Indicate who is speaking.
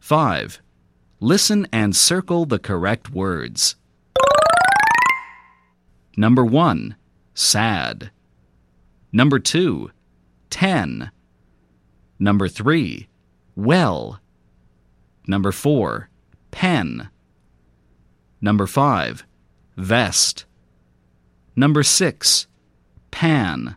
Speaker 1: 5. Listen and circle the correct words. Number 1. Sad. Number 2. 10. Number 3. Well. Number 4. Pen. Number 5. Vest. Number 6. Pan.